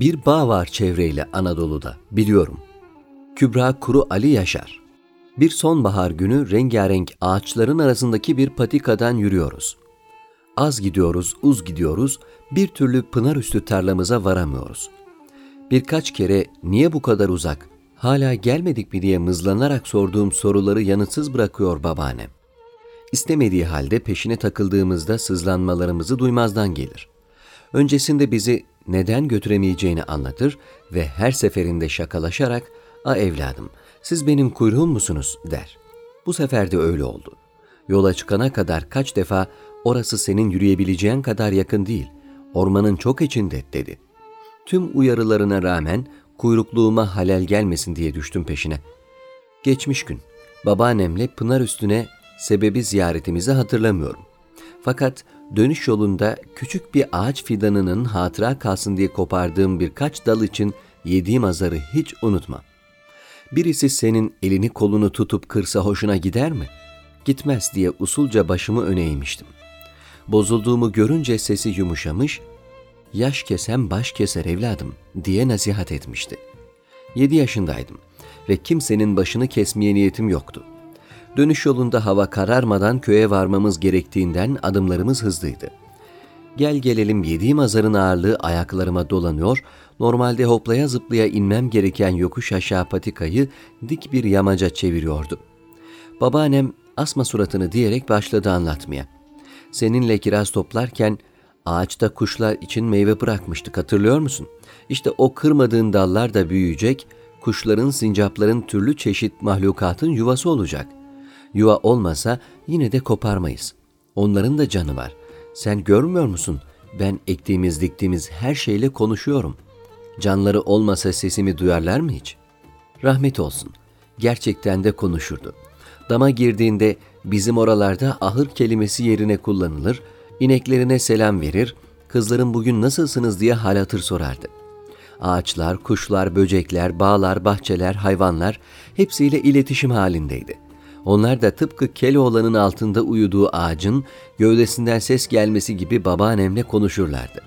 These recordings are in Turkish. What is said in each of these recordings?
Bir bağ var çevreyle Anadolu'da, biliyorum. Kübra Kuru Ali Yaşar. Bir sonbahar günü rengarenk ağaçların arasındaki bir patikadan yürüyoruz. Az gidiyoruz, uz gidiyoruz, bir türlü pınar üstü tarlamıza varamıyoruz. Birkaç kere niye bu kadar uzak, hala gelmedik mi diye mızlanarak sorduğum soruları yanıtsız bırakıyor babaannem. İstemediği halde peşine takıldığımızda sızlanmalarımızı duymazdan gelir. Öncesinde bizi neden götüremeyeceğini anlatır ve her seferinde şakalaşarak ''A evladım, siz benim kuyruğum musunuz?'' der. Bu sefer de öyle oldu. Yola çıkana kadar kaç defa orası senin yürüyebileceğin kadar yakın değil, ormanın çok içinde dedi. Tüm uyarılarına rağmen kuyrukluğuma halel gelmesin diye düştüm peşine. Geçmiş gün, babaannemle Pınar üstüne sebebi ziyaretimizi hatırlamıyorum. Fakat dönüş yolunda küçük bir ağaç fidanının hatıra kalsın diye kopardığım birkaç dal için yediğim azarı hiç unutma. Birisi senin elini kolunu tutup kırsa hoşuna gider mi? Gitmez diye usulca başımı öne eğmiştim. Bozulduğumu görünce sesi yumuşamış, yaş kesem baş keser evladım diye nasihat etmişti. Yedi yaşındaydım ve kimsenin başını kesmeye niyetim yoktu. Dönüş yolunda hava kararmadan köye varmamız gerektiğinden adımlarımız hızlıydı. Gel gelelim yediğim azarın ağırlığı ayaklarıma dolanıyor, normalde hoplaya zıplaya inmem gereken yokuş aşağı patikayı dik bir yamaca çeviriyordu. Babaannem asma suratını diyerek başladı anlatmaya. Seninle kiraz toplarken ağaçta kuşlar için meyve bırakmıştık hatırlıyor musun? İşte o kırmadığın dallar da büyüyecek, kuşların, sincapların türlü çeşit mahlukatın yuvası olacak. Yuva olmasa yine de koparmayız. Onların da canı var. Sen görmüyor musun? Ben ektiğimiz diktiğimiz her şeyle konuşuyorum. Canları olmasa sesimi duyarlar mı hiç? Rahmet olsun. Gerçekten de konuşurdu. Dama girdiğinde bizim oralarda ahır kelimesi yerine kullanılır, ineklerine selam verir, kızların bugün nasılsınız diye hal hatır sorardı. Ağaçlar, kuşlar, böcekler, bağlar, bahçeler, hayvanlar hepsiyle iletişim halindeydi. Onlar da tıpkı Keloğlan'ın altında uyuduğu ağacın gövdesinden ses gelmesi gibi babaannemle konuşurlardı.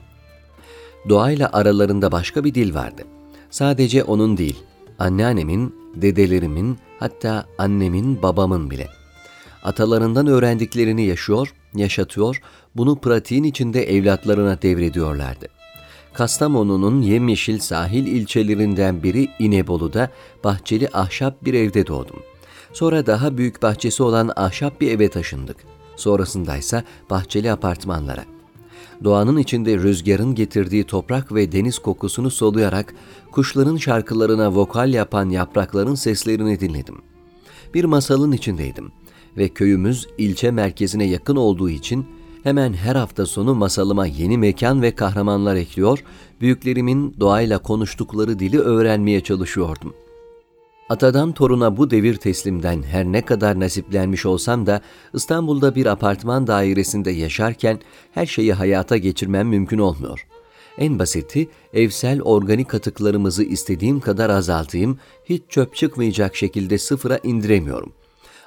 Doğayla aralarında başka bir dil vardı. Sadece onun değil, anneannemin, dedelerimin, hatta annemin, babamın bile. Atalarından öğrendiklerini yaşıyor, yaşatıyor, bunu pratiğin içinde evlatlarına devrediyorlardı. Kastamonu'nun yemyeşil sahil ilçelerinden biri İnebolu'da bahçeli ahşap bir evde doğdum. Sonra daha büyük bahçesi olan ahşap bir eve taşındık. Sonrasındaysa bahçeli apartmanlara. Doğanın içinde rüzgarın getirdiği toprak ve deniz kokusunu soluyarak kuşların şarkılarına vokal yapan yaprakların seslerini dinledim. Bir masalın içindeydim ve köyümüz ilçe merkezine yakın olduğu için hemen her hafta sonu masalıma yeni mekan ve kahramanlar ekliyor, büyüklerimin doğayla konuştukları dili öğrenmeye çalışıyordum.'' Atadan toruna bu devir teslimden her ne kadar nasiplenmiş olsam da İstanbul'da bir apartman dairesinde yaşarken her şeyi hayata geçirmem mümkün olmuyor. En basiti evsel organik atıklarımızı istediğim kadar azaltayım, hiç çöp çıkmayacak şekilde sıfıra indiremiyorum.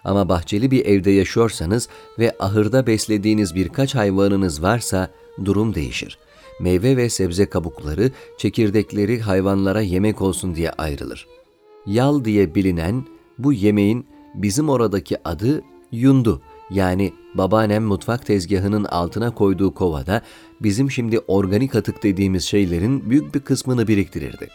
Ama bahçeli bir evde yaşıyorsanız ve ahırda beslediğiniz birkaç hayvanınız varsa durum değişir. Meyve ve sebze kabukları, çekirdekleri hayvanlara yemek olsun diye ayrılır.'' Yal diye bilinen bu yemeğin bizim oradaki adı yundu. Yani babaannem mutfak tezgahının altına koyduğu kovada bizim şimdi organik atık dediğimiz şeylerin büyük bir kısmını biriktirirdi.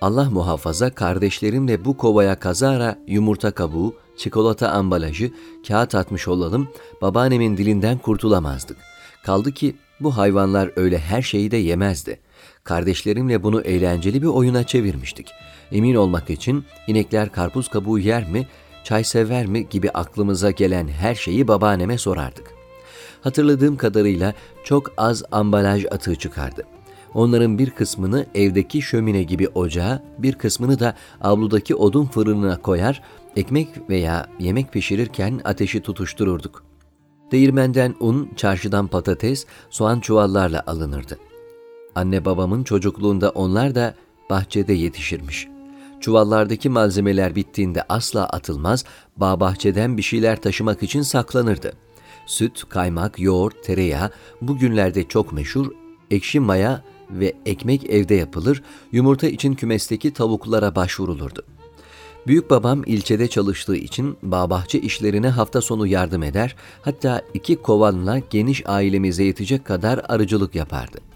Allah muhafaza kardeşlerimle bu kovaya kazara yumurta kabuğu, çikolata ambalajı, kağıt atmış olalım, babaannemin dilinden kurtulamazdık. Kaldı ki bu hayvanlar öyle her şeyi de yemezdi. Kardeşlerimle bunu eğlenceli bir oyuna çevirmiştik. Emin olmak için inekler karpuz kabuğu yer mi, çay sever mi gibi aklımıza gelen her şeyi babaanneme sorardık. Hatırladığım kadarıyla çok az ambalaj atığı çıkardı. Onların bir kısmını evdeki şömine gibi ocağa, bir kısmını da avludaki odun fırınına koyar, ekmek veya yemek pişirirken ateşi tutuştururduk. Değirmenden un, çarşıdan patates, soğan çuvallarla alınırdı. Anne babamın çocukluğunda onlar da bahçede yetişirmiş. Çuvallardaki malzemeler bittiğinde asla atılmaz, bağ bahçeden bir şeyler taşımak için saklanırdı. Süt, kaymak, yoğurt, tereyağı bugünlerde çok meşhur, ekşi maya ve ekmek evde yapılır, yumurta için kümesteki tavuklara başvurulurdu. Büyük babam ilçede çalıştığı için bağbahçe işlerine hafta sonu yardım eder, hatta iki kovanla geniş ailemize yetecek kadar arıcılık yapardı.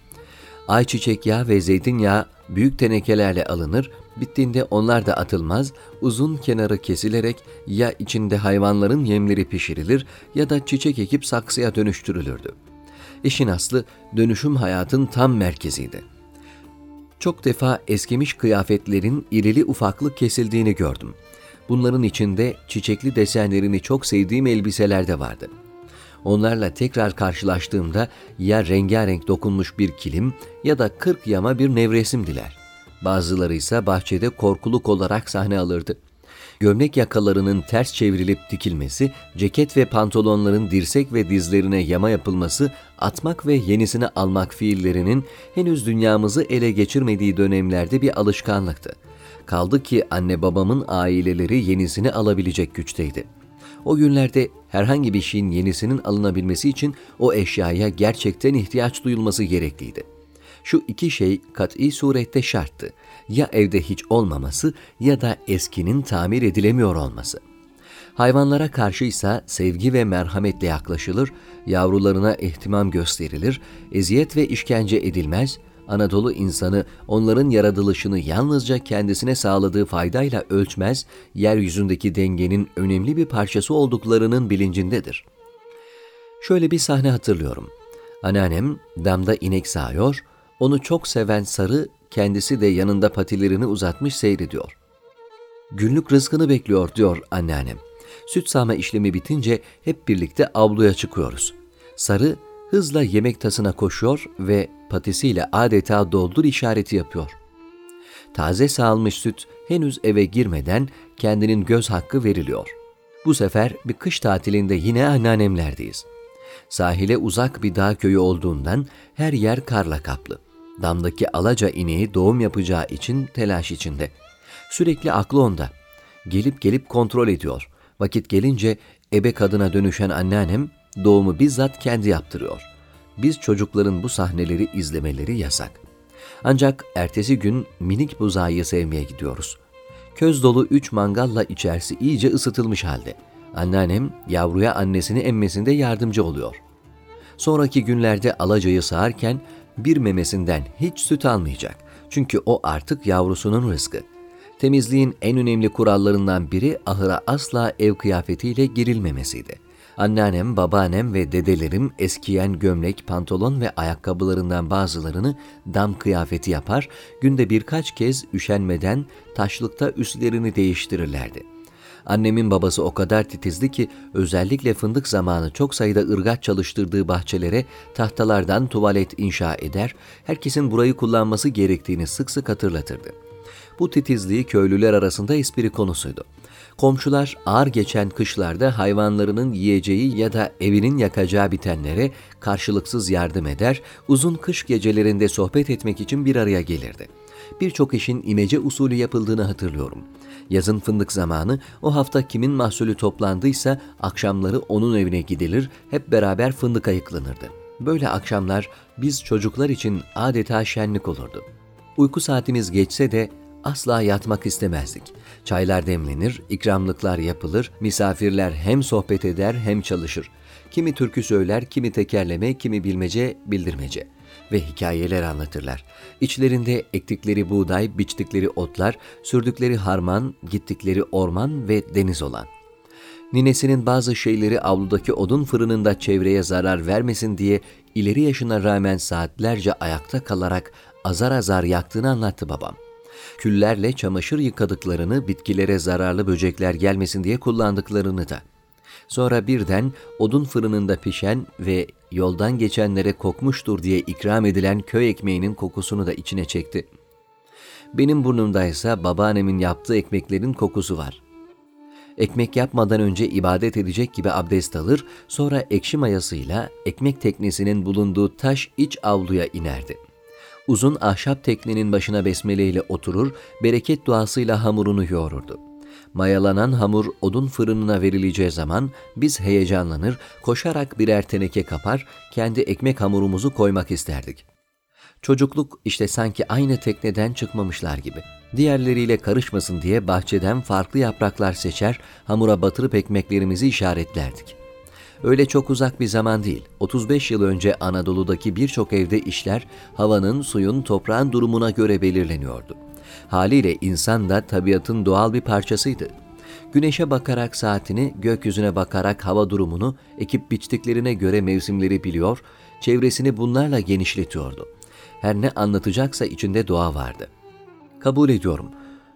Ayçiçek yağı ve zeytinyağı büyük tenekelerle alınır, bittiğinde onlar da atılmaz, uzun kenarı kesilerek ya içinde hayvanların yemleri pişirilir ya da çiçek ekip saksıya dönüştürülürdü. İşin aslı dönüşüm hayatın tam merkeziydi. Çok defa eskimiş kıyafetlerin irili ufaklı kesildiğini gördüm. Bunların içinde çiçekli desenlerini çok sevdiğim elbiseler de vardı. Onlarla tekrar karşılaştığımda ya rengarenk dokunmuş bir kilim ya da kırk yama bir nevresim diler. Bazıları ise bahçede korkuluk olarak sahne alırdı gömlek yakalarının ters çevrilip dikilmesi, ceket ve pantolonların dirsek ve dizlerine yama yapılması, atmak ve yenisini almak fiillerinin henüz dünyamızı ele geçirmediği dönemlerde bir alışkanlıktı. Kaldı ki anne babamın aileleri yenisini alabilecek güçteydi. O günlerde herhangi bir şeyin yenisinin alınabilmesi için o eşyaya gerçekten ihtiyaç duyulması gerekliydi. Şu iki şey kat'i surette şarttı ya evde hiç olmaması ya da eskinin tamir edilemiyor olması. Hayvanlara karşı ise sevgi ve merhametle yaklaşılır, yavrularına ihtimam gösterilir, eziyet ve işkence edilmez, Anadolu insanı onların yaratılışını yalnızca kendisine sağladığı faydayla ölçmez, yeryüzündeki dengenin önemli bir parçası olduklarının bilincindedir. Şöyle bir sahne hatırlıyorum. Anneannem damda inek sağıyor, onu çok seven sarı kendisi de yanında patilerini uzatmış seyrediyor. Günlük rızkını bekliyor diyor anneannem. Süt sağma işlemi bitince hep birlikte avluya çıkıyoruz. Sarı hızla yemek tasına koşuyor ve patisiyle adeta doldur işareti yapıyor. Taze sağılmış süt henüz eve girmeden kendinin göz hakkı veriliyor. Bu sefer bir kış tatilinde yine anneannemlerdeyiz. Sahile uzak bir dağ köyü olduğundan her yer karla kaplı damdaki alaca ineği doğum yapacağı için telaş içinde. Sürekli aklı onda. Gelip gelip kontrol ediyor. Vakit gelince ebe kadına dönüşen anneannem doğumu bizzat kendi yaptırıyor. Biz çocukların bu sahneleri izlemeleri yasak. Ancak ertesi gün minik buzağıyı sevmeye gidiyoruz. Köz dolu üç mangalla içerisi iyice ısıtılmış halde. Anneannem yavruya annesini emmesinde yardımcı oluyor. Sonraki günlerde alacayı sağarken bir memesinden hiç süt almayacak. Çünkü o artık yavrusunun rızkı. Temizliğin en önemli kurallarından biri ahıra asla ev kıyafetiyle girilmemesiydi. Anneannem, babaannem ve dedelerim eskiyen gömlek, pantolon ve ayakkabılarından bazılarını dam kıyafeti yapar, günde birkaç kez üşenmeden taşlıkta üstlerini değiştirirlerdi.'' Annemin babası o kadar titizdi ki özellikle fındık zamanı çok sayıda ırgat çalıştırdığı bahçelere tahtalardan tuvalet inşa eder, herkesin burayı kullanması gerektiğini sık sık hatırlatırdı. Bu titizliği köylüler arasında espri konusuydu. Komşular ağır geçen kışlarda hayvanlarının yiyeceği ya da evinin yakacağı bitenlere karşılıksız yardım eder, uzun kış gecelerinde sohbet etmek için bir araya gelirdi. Birçok işin imece usulü yapıldığını hatırlıyorum. Yazın fındık zamanı o hafta kimin mahsulü toplandıysa akşamları onun evine gidilir, hep beraber fındık ayıklanırdı. Böyle akşamlar biz çocuklar için adeta şenlik olurdu. Uyku saatimiz geçse de asla yatmak istemezdik. Çaylar demlenir, ikramlıklar yapılır, misafirler hem sohbet eder hem çalışır. Kimi türkü söyler, kimi tekerleme, kimi bilmece, bildirmece.'' ve hikayeler anlatırlar. İçlerinde ektikleri buğday, biçtikleri otlar, sürdükleri harman, gittikleri orman ve deniz olan. Ninesinin bazı şeyleri avludaki odun fırınında çevreye zarar vermesin diye ileri yaşına rağmen saatlerce ayakta kalarak azar azar yaktığını anlattı babam. Küllerle çamaşır yıkadıklarını, bitkilere zararlı böcekler gelmesin diye kullandıklarını da. Sonra birden odun fırınında pişen ve yoldan geçenlere kokmuştur diye ikram edilen köy ekmeğinin kokusunu da içine çekti. Benim burnumda ise babaannemin yaptığı ekmeklerin kokusu var. Ekmek yapmadan önce ibadet edecek gibi abdest alır, sonra ekşi mayasıyla ekmek teknesinin bulunduğu taş iç avluya inerdi. Uzun ahşap teknenin başına besmeleyle oturur, bereket duasıyla hamurunu yoğururdu. Mayalanan hamur odun fırınına verileceği zaman biz heyecanlanır, koşarak birer teneke kapar, kendi ekmek hamurumuzu koymak isterdik. Çocukluk işte sanki aynı tekneden çıkmamışlar gibi. Diğerleriyle karışmasın diye bahçeden farklı yapraklar seçer, hamura batırıp ekmeklerimizi işaretlerdik. Öyle çok uzak bir zaman değil. 35 yıl önce Anadolu'daki birçok evde işler havanın, suyun, toprağın durumuna göre belirleniyordu. Haliyle insan da tabiatın doğal bir parçasıydı. Güneşe bakarak saatini, gökyüzüne bakarak hava durumunu, ekip biçtiklerine göre mevsimleri biliyor, çevresini bunlarla genişletiyordu. Her ne anlatacaksa içinde doğa vardı. Kabul ediyorum.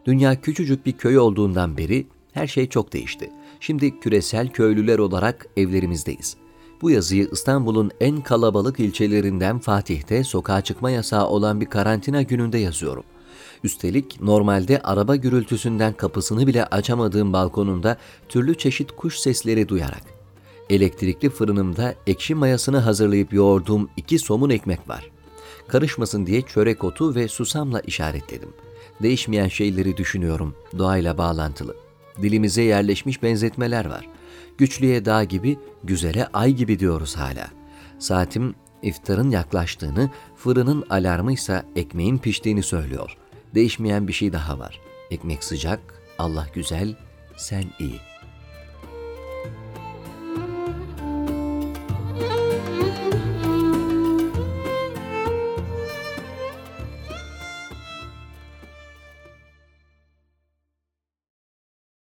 Dünya küçücük bir köy olduğundan beri her şey çok değişti. Şimdi küresel köylüler olarak evlerimizdeyiz. Bu yazıyı İstanbul'un en kalabalık ilçelerinden Fatih'te sokağa çıkma yasağı olan bir karantina gününde yazıyorum. Üstelik normalde araba gürültüsünden kapısını bile açamadığım balkonunda türlü çeşit kuş sesleri duyarak. Elektrikli fırınımda ekşi mayasını hazırlayıp yoğurduğum iki somun ekmek var. Karışmasın diye çörek otu ve susamla işaretledim. Değişmeyen şeyleri düşünüyorum, doğayla bağlantılı. Dilimize yerleşmiş benzetmeler var. Güçlüye dağ gibi, güzele ay gibi diyoruz hala. Saatim iftarın yaklaştığını, fırının alarmı ise ekmeğin piştiğini söylüyor. Değişmeyen bir şey daha var. Ekmek sıcak, Allah güzel, sen iyi.''